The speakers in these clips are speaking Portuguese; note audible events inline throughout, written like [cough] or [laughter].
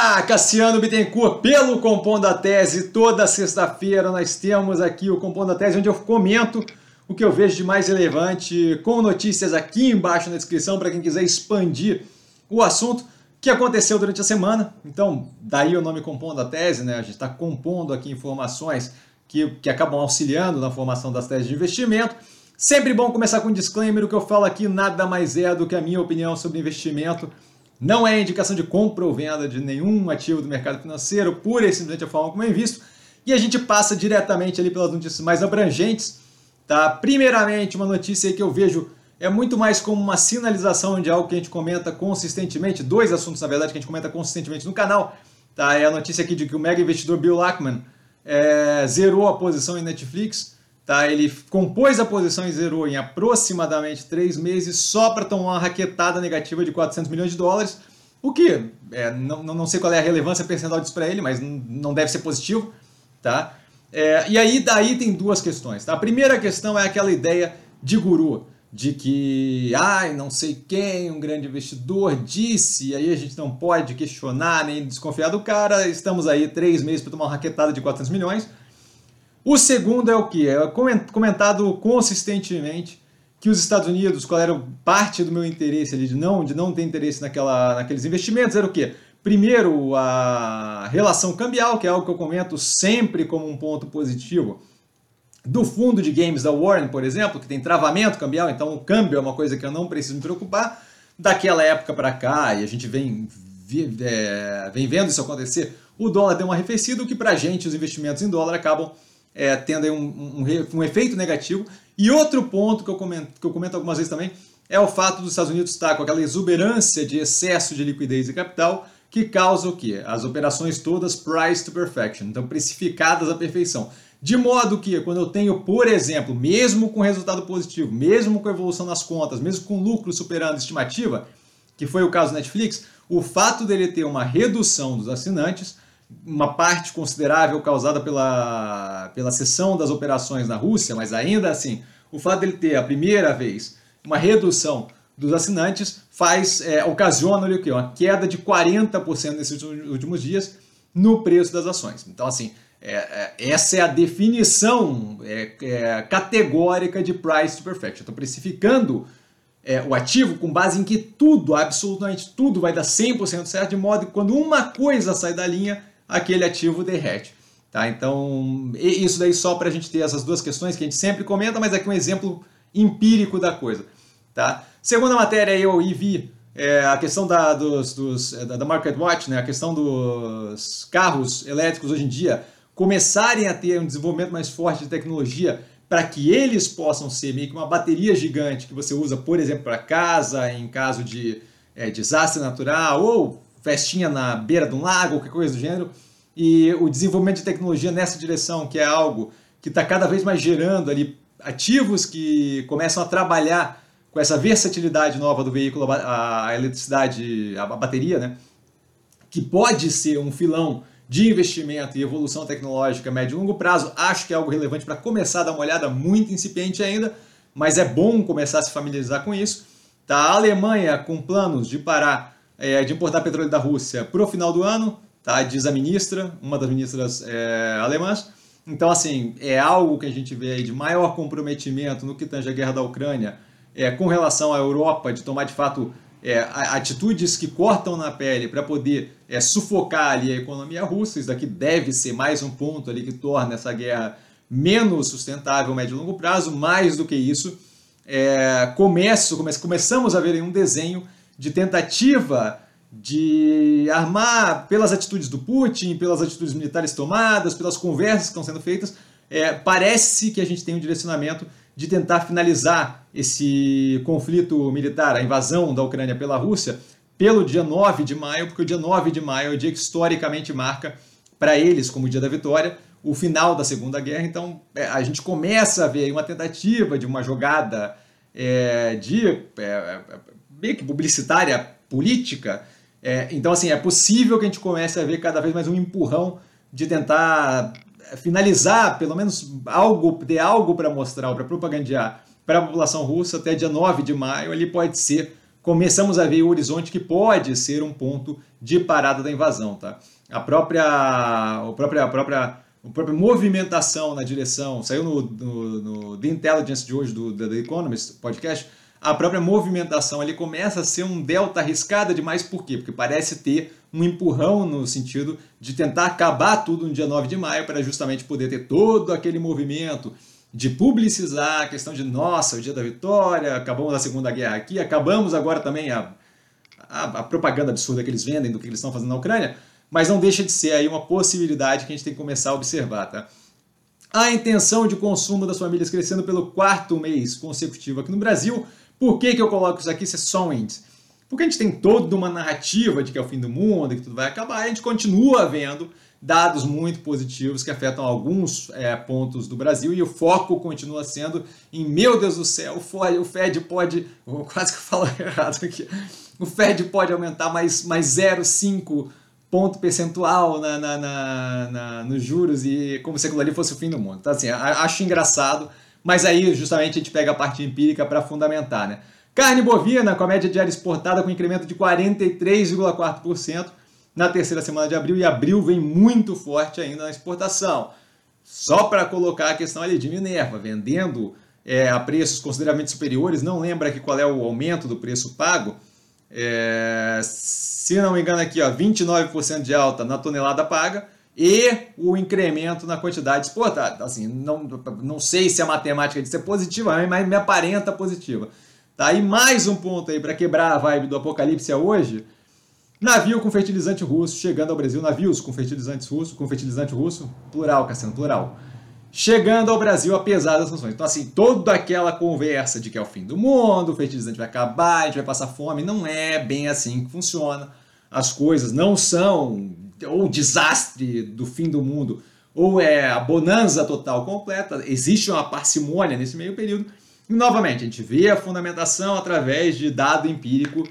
Olá, Cassiano Bittencourt, pelo Compondo a Tese. Toda sexta-feira nós temos aqui o Compondo a Tese, onde eu comento o que eu vejo de mais relevante, com notícias aqui embaixo na descrição para quem quiser expandir o assunto que aconteceu durante a semana. Então, daí o nome Compondo a Tese, né? A gente está compondo aqui informações que, que acabam auxiliando na formação das teses de investimento. Sempre bom começar com um disclaimer: o que eu falo aqui nada mais é do que a minha opinião sobre investimento não é indicação de compra ou venda de nenhum ativo do mercado financeiro, pura e simplesmente a forma como é visto. E a gente passa diretamente ali pelas notícias mais abrangentes. Tá? Primeiramente, uma notícia que eu vejo é muito mais como uma sinalização de algo que a gente comenta consistentemente, dois assuntos, na verdade, que a gente comenta consistentemente no canal. Tá? É a notícia aqui de que o mega investidor Bill Ackman é, zerou a posição em Netflix. Tá? Ele compôs a posição e zerou em aproximadamente três meses só para tomar uma raquetada negativa de 400 milhões de dólares, o que é, não, não sei qual é a relevância percentual disso para ele, mas não deve ser positivo. Tá? É, e aí daí tem duas questões. Tá? A primeira questão é aquela ideia de guru, de que, ai, não sei quem, um grande investidor disse, e aí a gente não pode questionar nem desconfiar do cara, estamos aí três meses para tomar uma raquetada de 400 milhões. O segundo é o que? É comentado consistentemente que os Estados Unidos, qual era parte do meu interesse ali, de não, de não ter interesse naquela, naqueles investimentos, era o quê? Primeiro, a relação cambial, que é algo que eu comento sempre como um ponto positivo. Do fundo de games da Warren, por exemplo, que tem travamento cambial, então o câmbio é uma coisa que eu não preciso me preocupar. Daquela época para cá, e a gente vem, é, vem vendo isso acontecer, o dólar deu uma arrefecida, o que para a gente, os investimentos em dólar acabam é, tendo um, um, um, efeito negativo. E outro ponto que eu, comento, que eu comento algumas vezes também é o fato dos Estados Unidos estar com aquela exuberância de excesso de liquidez e capital que causa o quê? As operações todas price to perfection, então precificadas à perfeição. De modo que, quando eu tenho, por exemplo, mesmo com resultado positivo, mesmo com evolução nas contas, mesmo com lucro superando a estimativa, que foi o caso do Netflix, o fato dele ter uma redução dos assinantes uma parte considerável causada pela, pela cessão das operações na Rússia, mas ainda assim, o fato dele ter a primeira vez uma redução dos assinantes faz é, ocasiona o quê? uma queda de 40% nesses últimos dias no preço das ações. Então, assim, é, é, essa é a definição é, é, categórica de price to perfection. Estou precificando é, o ativo com base em que tudo, absolutamente tudo, vai dar 100% certo, de modo que quando uma coisa sai da linha, aquele ativo derrete. Tá? Então, isso daí só para a gente ter essas duas questões que a gente sempre comenta, mas aqui um exemplo empírico da coisa. Tá? Segunda matéria, eu vi é, a questão da, dos, dos, é, da Market Watch, né, a questão dos carros elétricos hoje em dia começarem a ter um desenvolvimento mais forte de tecnologia para que eles possam ser meio que uma bateria gigante que você usa, por exemplo, para casa, em caso de é, desastre natural ou festinha na beira de um lago, qualquer coisa do gênero. E o desenvolvimento de tecnologia nessa direção, que é algo que está cada vez mais gerando ali ativos que começam a trabalhar com essa versatilidade nova do veículo, a eletricidade, a bateria, né? que pode ser um filão de investimento e evolução tecnológica médio e longo prazo, acho que é algo relevante para começar a dar uma olhada, muito incipiente ainda, mas é bom começar a se familiarizar com isso. Tá? A Alemanha com planos de parar é, de importar petróleo da Rússia para o final do ano, tá? diz a ministra, uma das ministras é, alemãs. Então, assim, é algo que a gente vê aí de maior comprometimento no que tange a guerra da Ucrânia é, com relação à Europa, de tomar de fato é, atitudes que cortam na pele para poder é, sufocar ali a economia russa. Isso daqui deve ser mais um ponto ali que torna essa guerra menos sustentável médio e longo prazo. Mais do que isso, é, começo, come, começamos a ver um desenho de tentativa de armar pelas atitudes do Putin, pelas atitudes militares tomadas, pelas conversas que estão sendo feitas, é, parece que a gente tem um direcionamento de tentar finalizar esse conflito militar, a invasão da Ucrânia pela Rússia, pelo dia 9 de maio, porque o dia 9 de maio é o dia que historicamente marca para eles, como o dia da vitória, o final da Segunda Guerra. Então é, a gente começa a ver uma tentativa de uma jogada é, de é, é meio que publicitária, política. É, então, assim, é possível que a gente comece a ver cada vez mais um empurrão de tentar é, finalizar, pelo menos algo, ter algo para mostrar, para propagandear para a população russa até dia 9 de maio. Ele pode ser começamos a ver o horizonte que pode ser um ponto de parada da invasão. Tá? A própria, a própria, a própria, a própria movimentação na direção, saiu no, no, no The Intelligence de hoje, do, do The Economist podcast, a própria movimentação ali começa a ser um delta arriscada demais, por quê? Porque parece ter um empurrão no sentido de tentar acabar tudo no dia 9 de maio para justamente poder ter todo aquele movimento de publicizar a questão de nossa, o dia da vitória, acabamos a Segunda Guerra aqui, acabamos agora também a, a, a propaganda absurda que eles vendem do que eles estão fazendo na Ucrânia, mas não deixa de ser aí uma possibilidade que a gente tem que começar a observar, tá? A intenção de consumo das famílias crescendo pelo quarto mês consecutivo aqui no Brasil. Por que, que eu coloco isso aqui? Isso é só um índice. Porque a gente tem toda uma narrativa de que é o fim do mundo, que tudo vai acabar, e a gente continua vendo dados muito positivos que afetam alguns é, pontos do Brasil e o foco continua sendo em meu Deus do céu, o Fed pode, [laughs] quase que eu falo [laughs] errado aqui, o Fed pode aumentar mais, mais 0,5 ponto percentual na, na, na, na, nos juros e como se aquilo ali fosse o fim do mundo. Então assim, acho engraçado, mas aí justamente a gente pega a parte empírica para fundamentar, né? Carne bovina com a média diária exportada com incremento de 43,4%, na terceira semana de abril, e abril vem muito forte ainda na exportação. Só para colocar a questão ali de Minerva, vendendo é, a preços consideravelmente superiores, não lembra aqui qual é o aumento do preço pago, é, se não me engano aqui, ó, 29% de alta na tonelada paga, e o incremento na quantidade exportada. Assim, não, não sei se a matemática disso é positiva, mas me aparenta positiva. Tá? E mais um ponto aí para quebrar a vibe do apocalipse hoje, Navio com fertilizante russo chegando ao Brasil, navios com fertilizantes russo, com fertilizante russo, plural, Cassiano, plural. Chegando ao Brasil apesar das sanções. Então, assim, toda aquela conversa de que é o fim do mundo, o fertilizante vai acabar, a gente vai passar fome, não é bem assim que funciona. As coisas não são ou desastre do fim do mundo, ou é a bonança total completa. Existe uma parcimônia nesse meio período. E, novamente, a gente vê a fundamentação através de dado empírico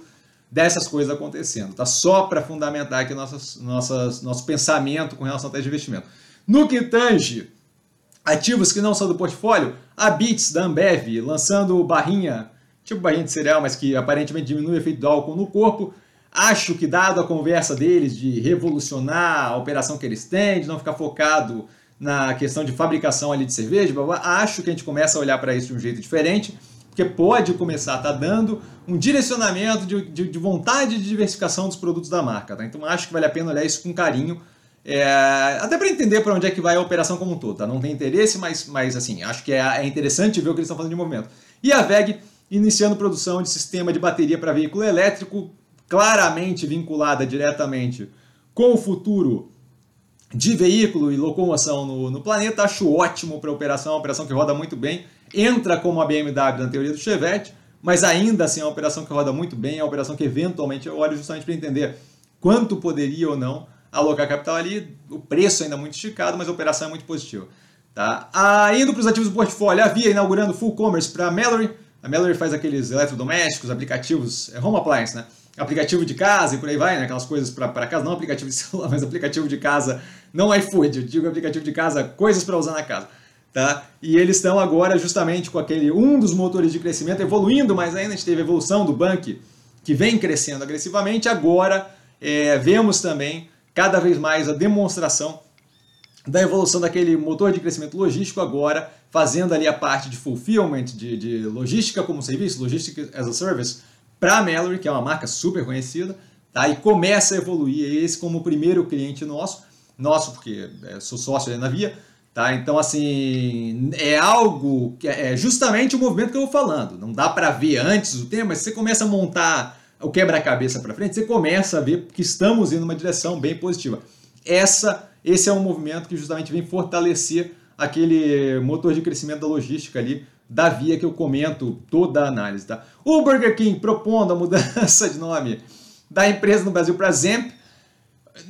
dessas coisas acontecendo, tá? Só para fundamentar aqui nossas, nossas, nosso pensamento com relação tese de investimento. No que tange ativos que não são do portfólio, a Bits da Ambev lançando barrinha, tipo barrinha de cereal, mas que aparentemente diminui o efeito do álcool no corpo. Acho que, dado a conversa deles de revolucionar a operação que eles têm, de não ficar focado na questão de fabricação ali de cerveja, acho que a gente começa a olhar para isso de um jeito diferente porque pode começar a estar tá dando um direcionamento de, de, de, vontade de diversificação dos produtos da marca. Tá? Então acho que vale a pena olhar isso com carinho, é, até para entender para onde é que vai a operação como um todo. Tá? Não tem interesse, mas, mas assim, acho que é, é interessante ver o que eles estão fazendo de movimento. E a VEG iniciando produção de sistema de bateria para veículo elétrico, claramente vinculada diretamente com o futuro de veículo e locomoção no, no planeta. Acho ótimo para a operação, uma operação que roda muito bem entra como a BMW na teoria do Chevette, mas ainda assim é uma operação que roda muito bem, é uma operação que eventualmente eu olho justamente para entender quanto poderia ou não alocar capital ali, o preço ainda muito esticado, mas a operação é muito positiva. Tá? Ah, indo para os ativos do portfólio, a Via inaugurando full commerce para a Mallory, a Mallory faz aqueles eletrodomésticos, aplicativos, é home appliance, né? Aplicativo de casa e por aí vai, né? Aquelas coisas para casa, não aplicativo de [laughs] celular, mas aplicativo de casa, não iFood, eu digo aplicativo de casa, coisas para usar na casa. Tá? E eles estão agora justamente com aquele um dos motores de crescimento evoluindo, mas ainda a gente teve a evolução do Bank, que vem crescendo agressivamente. Agora é, vemos também cada vez mais a demonstração da evolução daquele motor de crescimento logístico agora fazendo ali a parte de fulfillment, de, de logística como serviço, logística as a service, para a Mallory, que é uma marca super conhecida, tá? e começa a evoluir esse como o primeiro cliente nosso, nosso porque é, sou sócio na Via, Tá? Então, assim, é algo que é justamente o movimento que eu vou falando. Não dá para ver antes o tema, mas você começa a montar o quebra-cabeça para frente, você começa a ver que estamos indo numa direção bem positiva. Essa, esse é um movimento que justamente vem fortalecer aquele motor de crescimento da logística ali, da via que eu comento toda a análise. Tá? O Burger King propondo a mudança de nome da empresa no Brasil para Zemp,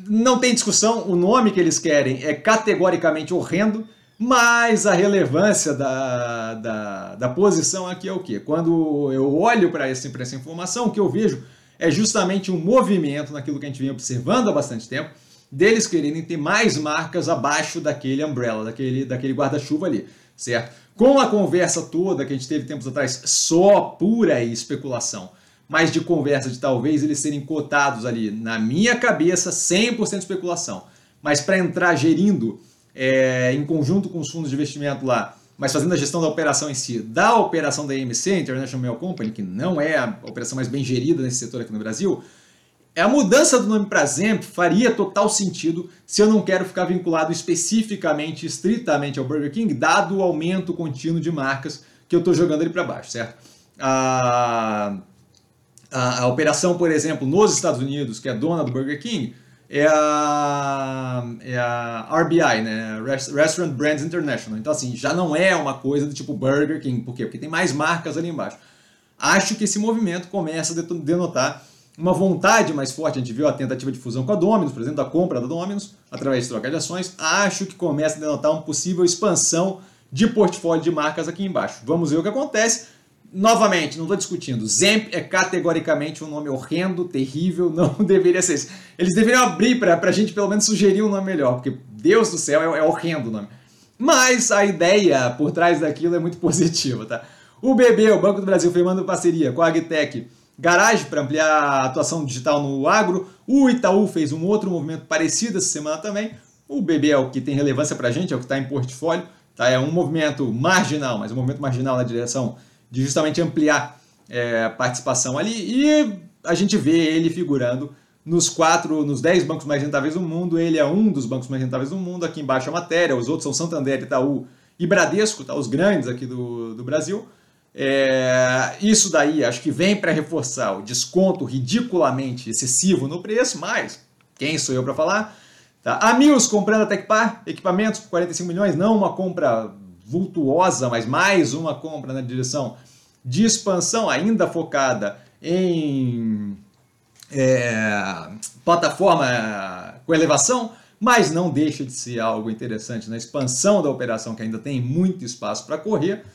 não tem discussão, o nome que eles querem é categoricamente horrendo, mas a relevância da, da, da posição aqui é o quê? Quando eu olho para essa, essa informação, o que eu vejo é justamente um movimento naquilo que a gente vem observando há bastante tempo, deles quererem ter mais marcas abaixo daquele umbrella, daquele, daquele guarda-chuva ali, certo? Com a conversa toda que a gente teve tempos atrás, só pura especulação, mais de conversa de talvez eles serem cotados ali, na minha cabeça, 100% especulação. Mas para entrar gerindo é, em conjunto com os fundos de investimento lá, mas fazendo a gestão da operação em si, da operação da EMC, International Mail Company, que não é a operação mais bem gerida nesse setor aqui no Brasil, a mudança do nome para Zemp faria total sentido se eu não quero ficar vinculado especificamente, estritamente ao Burger King, dado o aumento contínuo de marcas que eu estou jogando ali para baixo, certo? A, a, a, operação, por exemplo, nos Estados Unidos, que é dona do Burger King, é a, é a RBI, né? Restaurant Brands International. Então, assim, já não é uma coisa do tipo Burger King. Por quê? Porque tem mais marcas ali embaixo. Acho que esse movimento começa a denotar uma vontade mais forte. A gente viu a tentativa de fusão com a Dominus, por exemplo, da compra da Dominus, através de troca de ações. Acho que começa a denotar uma possível expansão de portfólio de marcas aqui embaixo. Vamos ver o que acontece. Novamente, não estou discutindo. Zemp é categoricamente um nome horrendo, terrível, [laughs] não deveria ser isso. Eles deveriam abrir para a gente pelo menos sugerir um nome melhor, porque Deus do céu é, é horrendo o nome. Mas a ideia por trás daquilo é muito [laughs] positiva, tá? O BB, o Banco do Brasil, firmando parceria com a Agtech Garage para ampliar a atuação digital no agro. O Itaú fez um outro movimento parecido essa semana também. O BB é o que tem relevância para a gente, é o que está em portfólio. Tá? É um movimento marginal, mas um movimento marginal na direção de justamente ampliar é, a participação ali. E a gente vê ele figurando nos quatro, nos dez bancos mais rentáveis do mundo. Ele é um dos bancos mais rentáveis do mundo. Aqui embaixo a matéria, os outros são Santander, Itaú e Bradesco, tá? os grandes aqui do, do Brasil. É, isso daí acho que vem para reforçar o desconto ridiculamente excessivo no preço, mas quem sou eu para falar? Tá? A Mills comprando a Tecpar, equipamentos por 45 milhões, não uma compra vultuosa, mas mais uma compra na direção de expansão, ainda focada em é, plataforma com elevação, mas não deixa de ser algo interessante na expansão da operação, que ainda tem muito espaço para correr.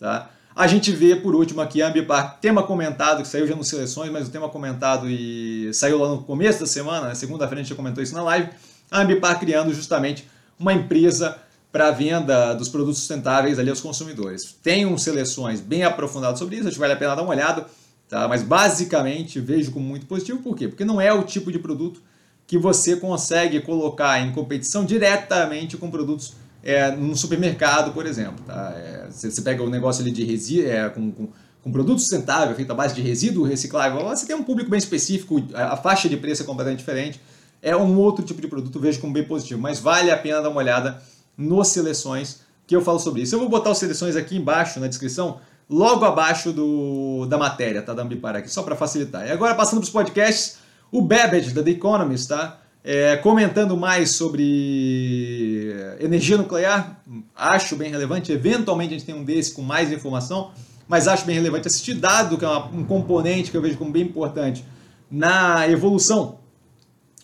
Tá? A gente vê, por último, aqui a Ambipar, tema comentado, que saiu já nos seleções, mas o tema comentado e saiu lá no começo da semana, né? segunda-feira a gente já comentou isso na live, a Ambipar criando justamente uma empresa para venda dos produtos sustentáveis ali aos consumidores. Tem um seleções bem aprofundadas sobre isso, acho que vale a pena dar uma olhada, tá? mas basicamente vejo como muito positivo, por quê? Porque não é o tipo de produto que você consegue colocar em competição diretamente com produtos é, num supermercado, por exemplo. Tá? É, você, pega o um negócio ali de resíduo, é, com, com, com, produto sustentável, feito à base de resíduo reciclável, você tem um público bem específico, a, a faixa de preço é completamente diferente. É um outro tipo de produto, vejo como bem positivo, mas vale a pena dar uma olhada nos seleções que eu falo sobre isso. Eu vou botar os seleções aqui embaixo na descrição, logo abaixo do, da matéria, tá? Da Ambipar aqui, só para facilitar. E agora, passando para os podcasts, o Babbage, da The Economist, tá? É, comentando mais sobre energia nuclear, acho bem relevante. Eventualmente a gente tem um desse com mais informação, mas acho bem relevante assistir, dado que é uma, um componente que eu vejo como bem importante na evolução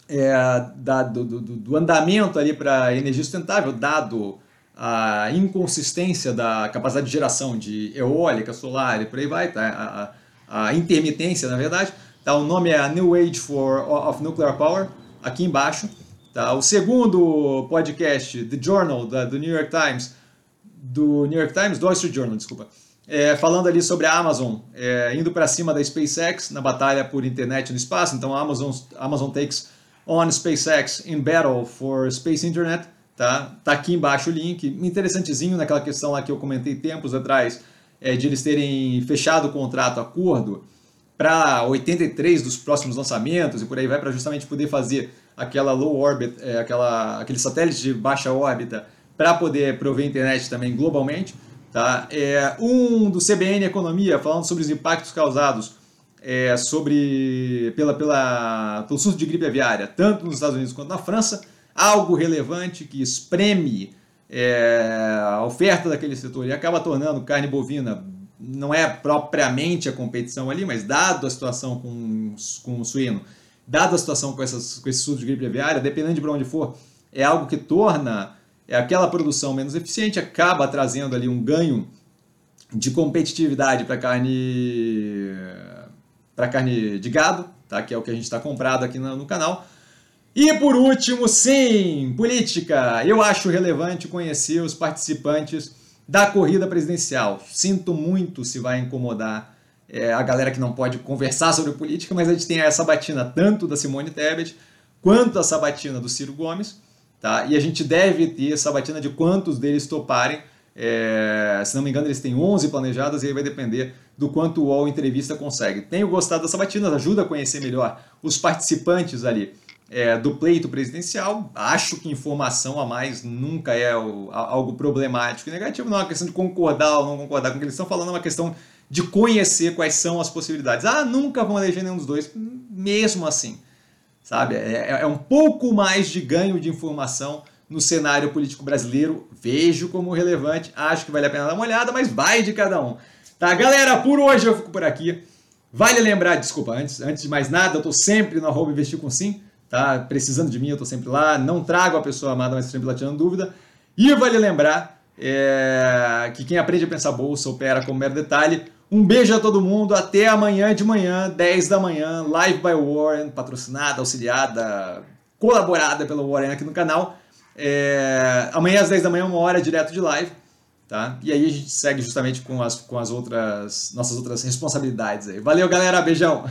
é, da, do, do, do, andamento ali para energia sustentável, dado a inconsistência da capacidade de geração de eólica, solar e por aí vai, tá? a, a, a intermitência, na verdade. Tá? O nome é New Age for, of Nuclear Power aqui embaixo. Tá? O segundo podcast, The Journal, da, do New York Times, do New York Times, do Wall Street Journal, desculpa, é, falando ali sobre a Amazon é, indo para cima da SpaceX na batalha por internet no espaço. Então a Amazon, Amazon takes on SpaceX in battle for space internet. Tá? tá aqui embaixo o link. Interessantezinho naquela questão lá que eu comentei tempos atrás, é, de eles terem fechado o contrato, acordo para 83 dos próximos lançamentos e por aí vai, para justamente poder fazer aquela low orbit, é, aquela, aquele satélite de baixa órbita para poder prover internet também globalmente. Tá? É, um do CBN Economia, falando sobre os impactos causados é, sobre, pela, pela, pelo surto de gripe aviária, tanto nos Estados Unidos quanto na França, algo relevante que espreme é, a oferta daquele setor e acaba tornando carne bovina não é propriamente a competição ali, mas dado a situação com, com o suíno, dado a situação com, essas, com esse surto de gripe aviária, dependendo de para onde for, é algo que torna é aquela produção menos eficiente, acaba trazendo ali um ganho de competitividade para carne para carne de gado, tá? que é o que a gente está comprado aqui no, no canal. E por último, sim, política. Eu acho relevante conhecer os participantes da corrida presidencial. Sinto muito se vai incomodar é, a galera que não pode conversar sobre política, mas a gente tem a sabatina tanto da Simone Tebet quanto a sabatina do Ciro Gomes, tá? E a gente deve ter sabatina de quantos deles toparem. É, se não me engano, eles têm 11 planejadas e aí vai depender do quanto o UOL Entrevista consegue. Tenho gostado das sabatinas, ajuda a conhecer melhor os participantes ali é, do pleito presidencial. Acho que informação a mais nunca é o, algo problemático e negativo, não é uma questão de concordar ou não concordar com o que eles estão falando, é uma questão de conhecer quais são as possibilidades. Ah, nunca vão eleger nenhum dos dois, mesmo assim. Sabe? É, é, é um pouco mais de ganho de informação no cenário político brasileiro. Vejo como relevante, acho que vale a pena dar uma olhada, mas vai de cada um. Tá, galera, por hoje eu fico por aqui. Vale lembrar, desculpa, antes, antes de mais nada, eu tô sempre no arroba investir com sim tá precisando de mim, eu estou sempre lá. Não trago a pessoa amada, mas sempre lá tirando dúvida. E vale lembrar é, que quem aprende a pensar bolsa opera com mero detalhe. Um beijo a todo mundo, até amanhã de manhã, 10 da manhã, Live by Warren, patrocinada, auxiliada, colaborada pelo Warren aqui no canal. É, amanhã às 10 da manhã, uma hora direto de live. Tá? E aí a gente segue justamente com as, com as outras nossas outras responsabilidades aí. Valeu, galera, beijão!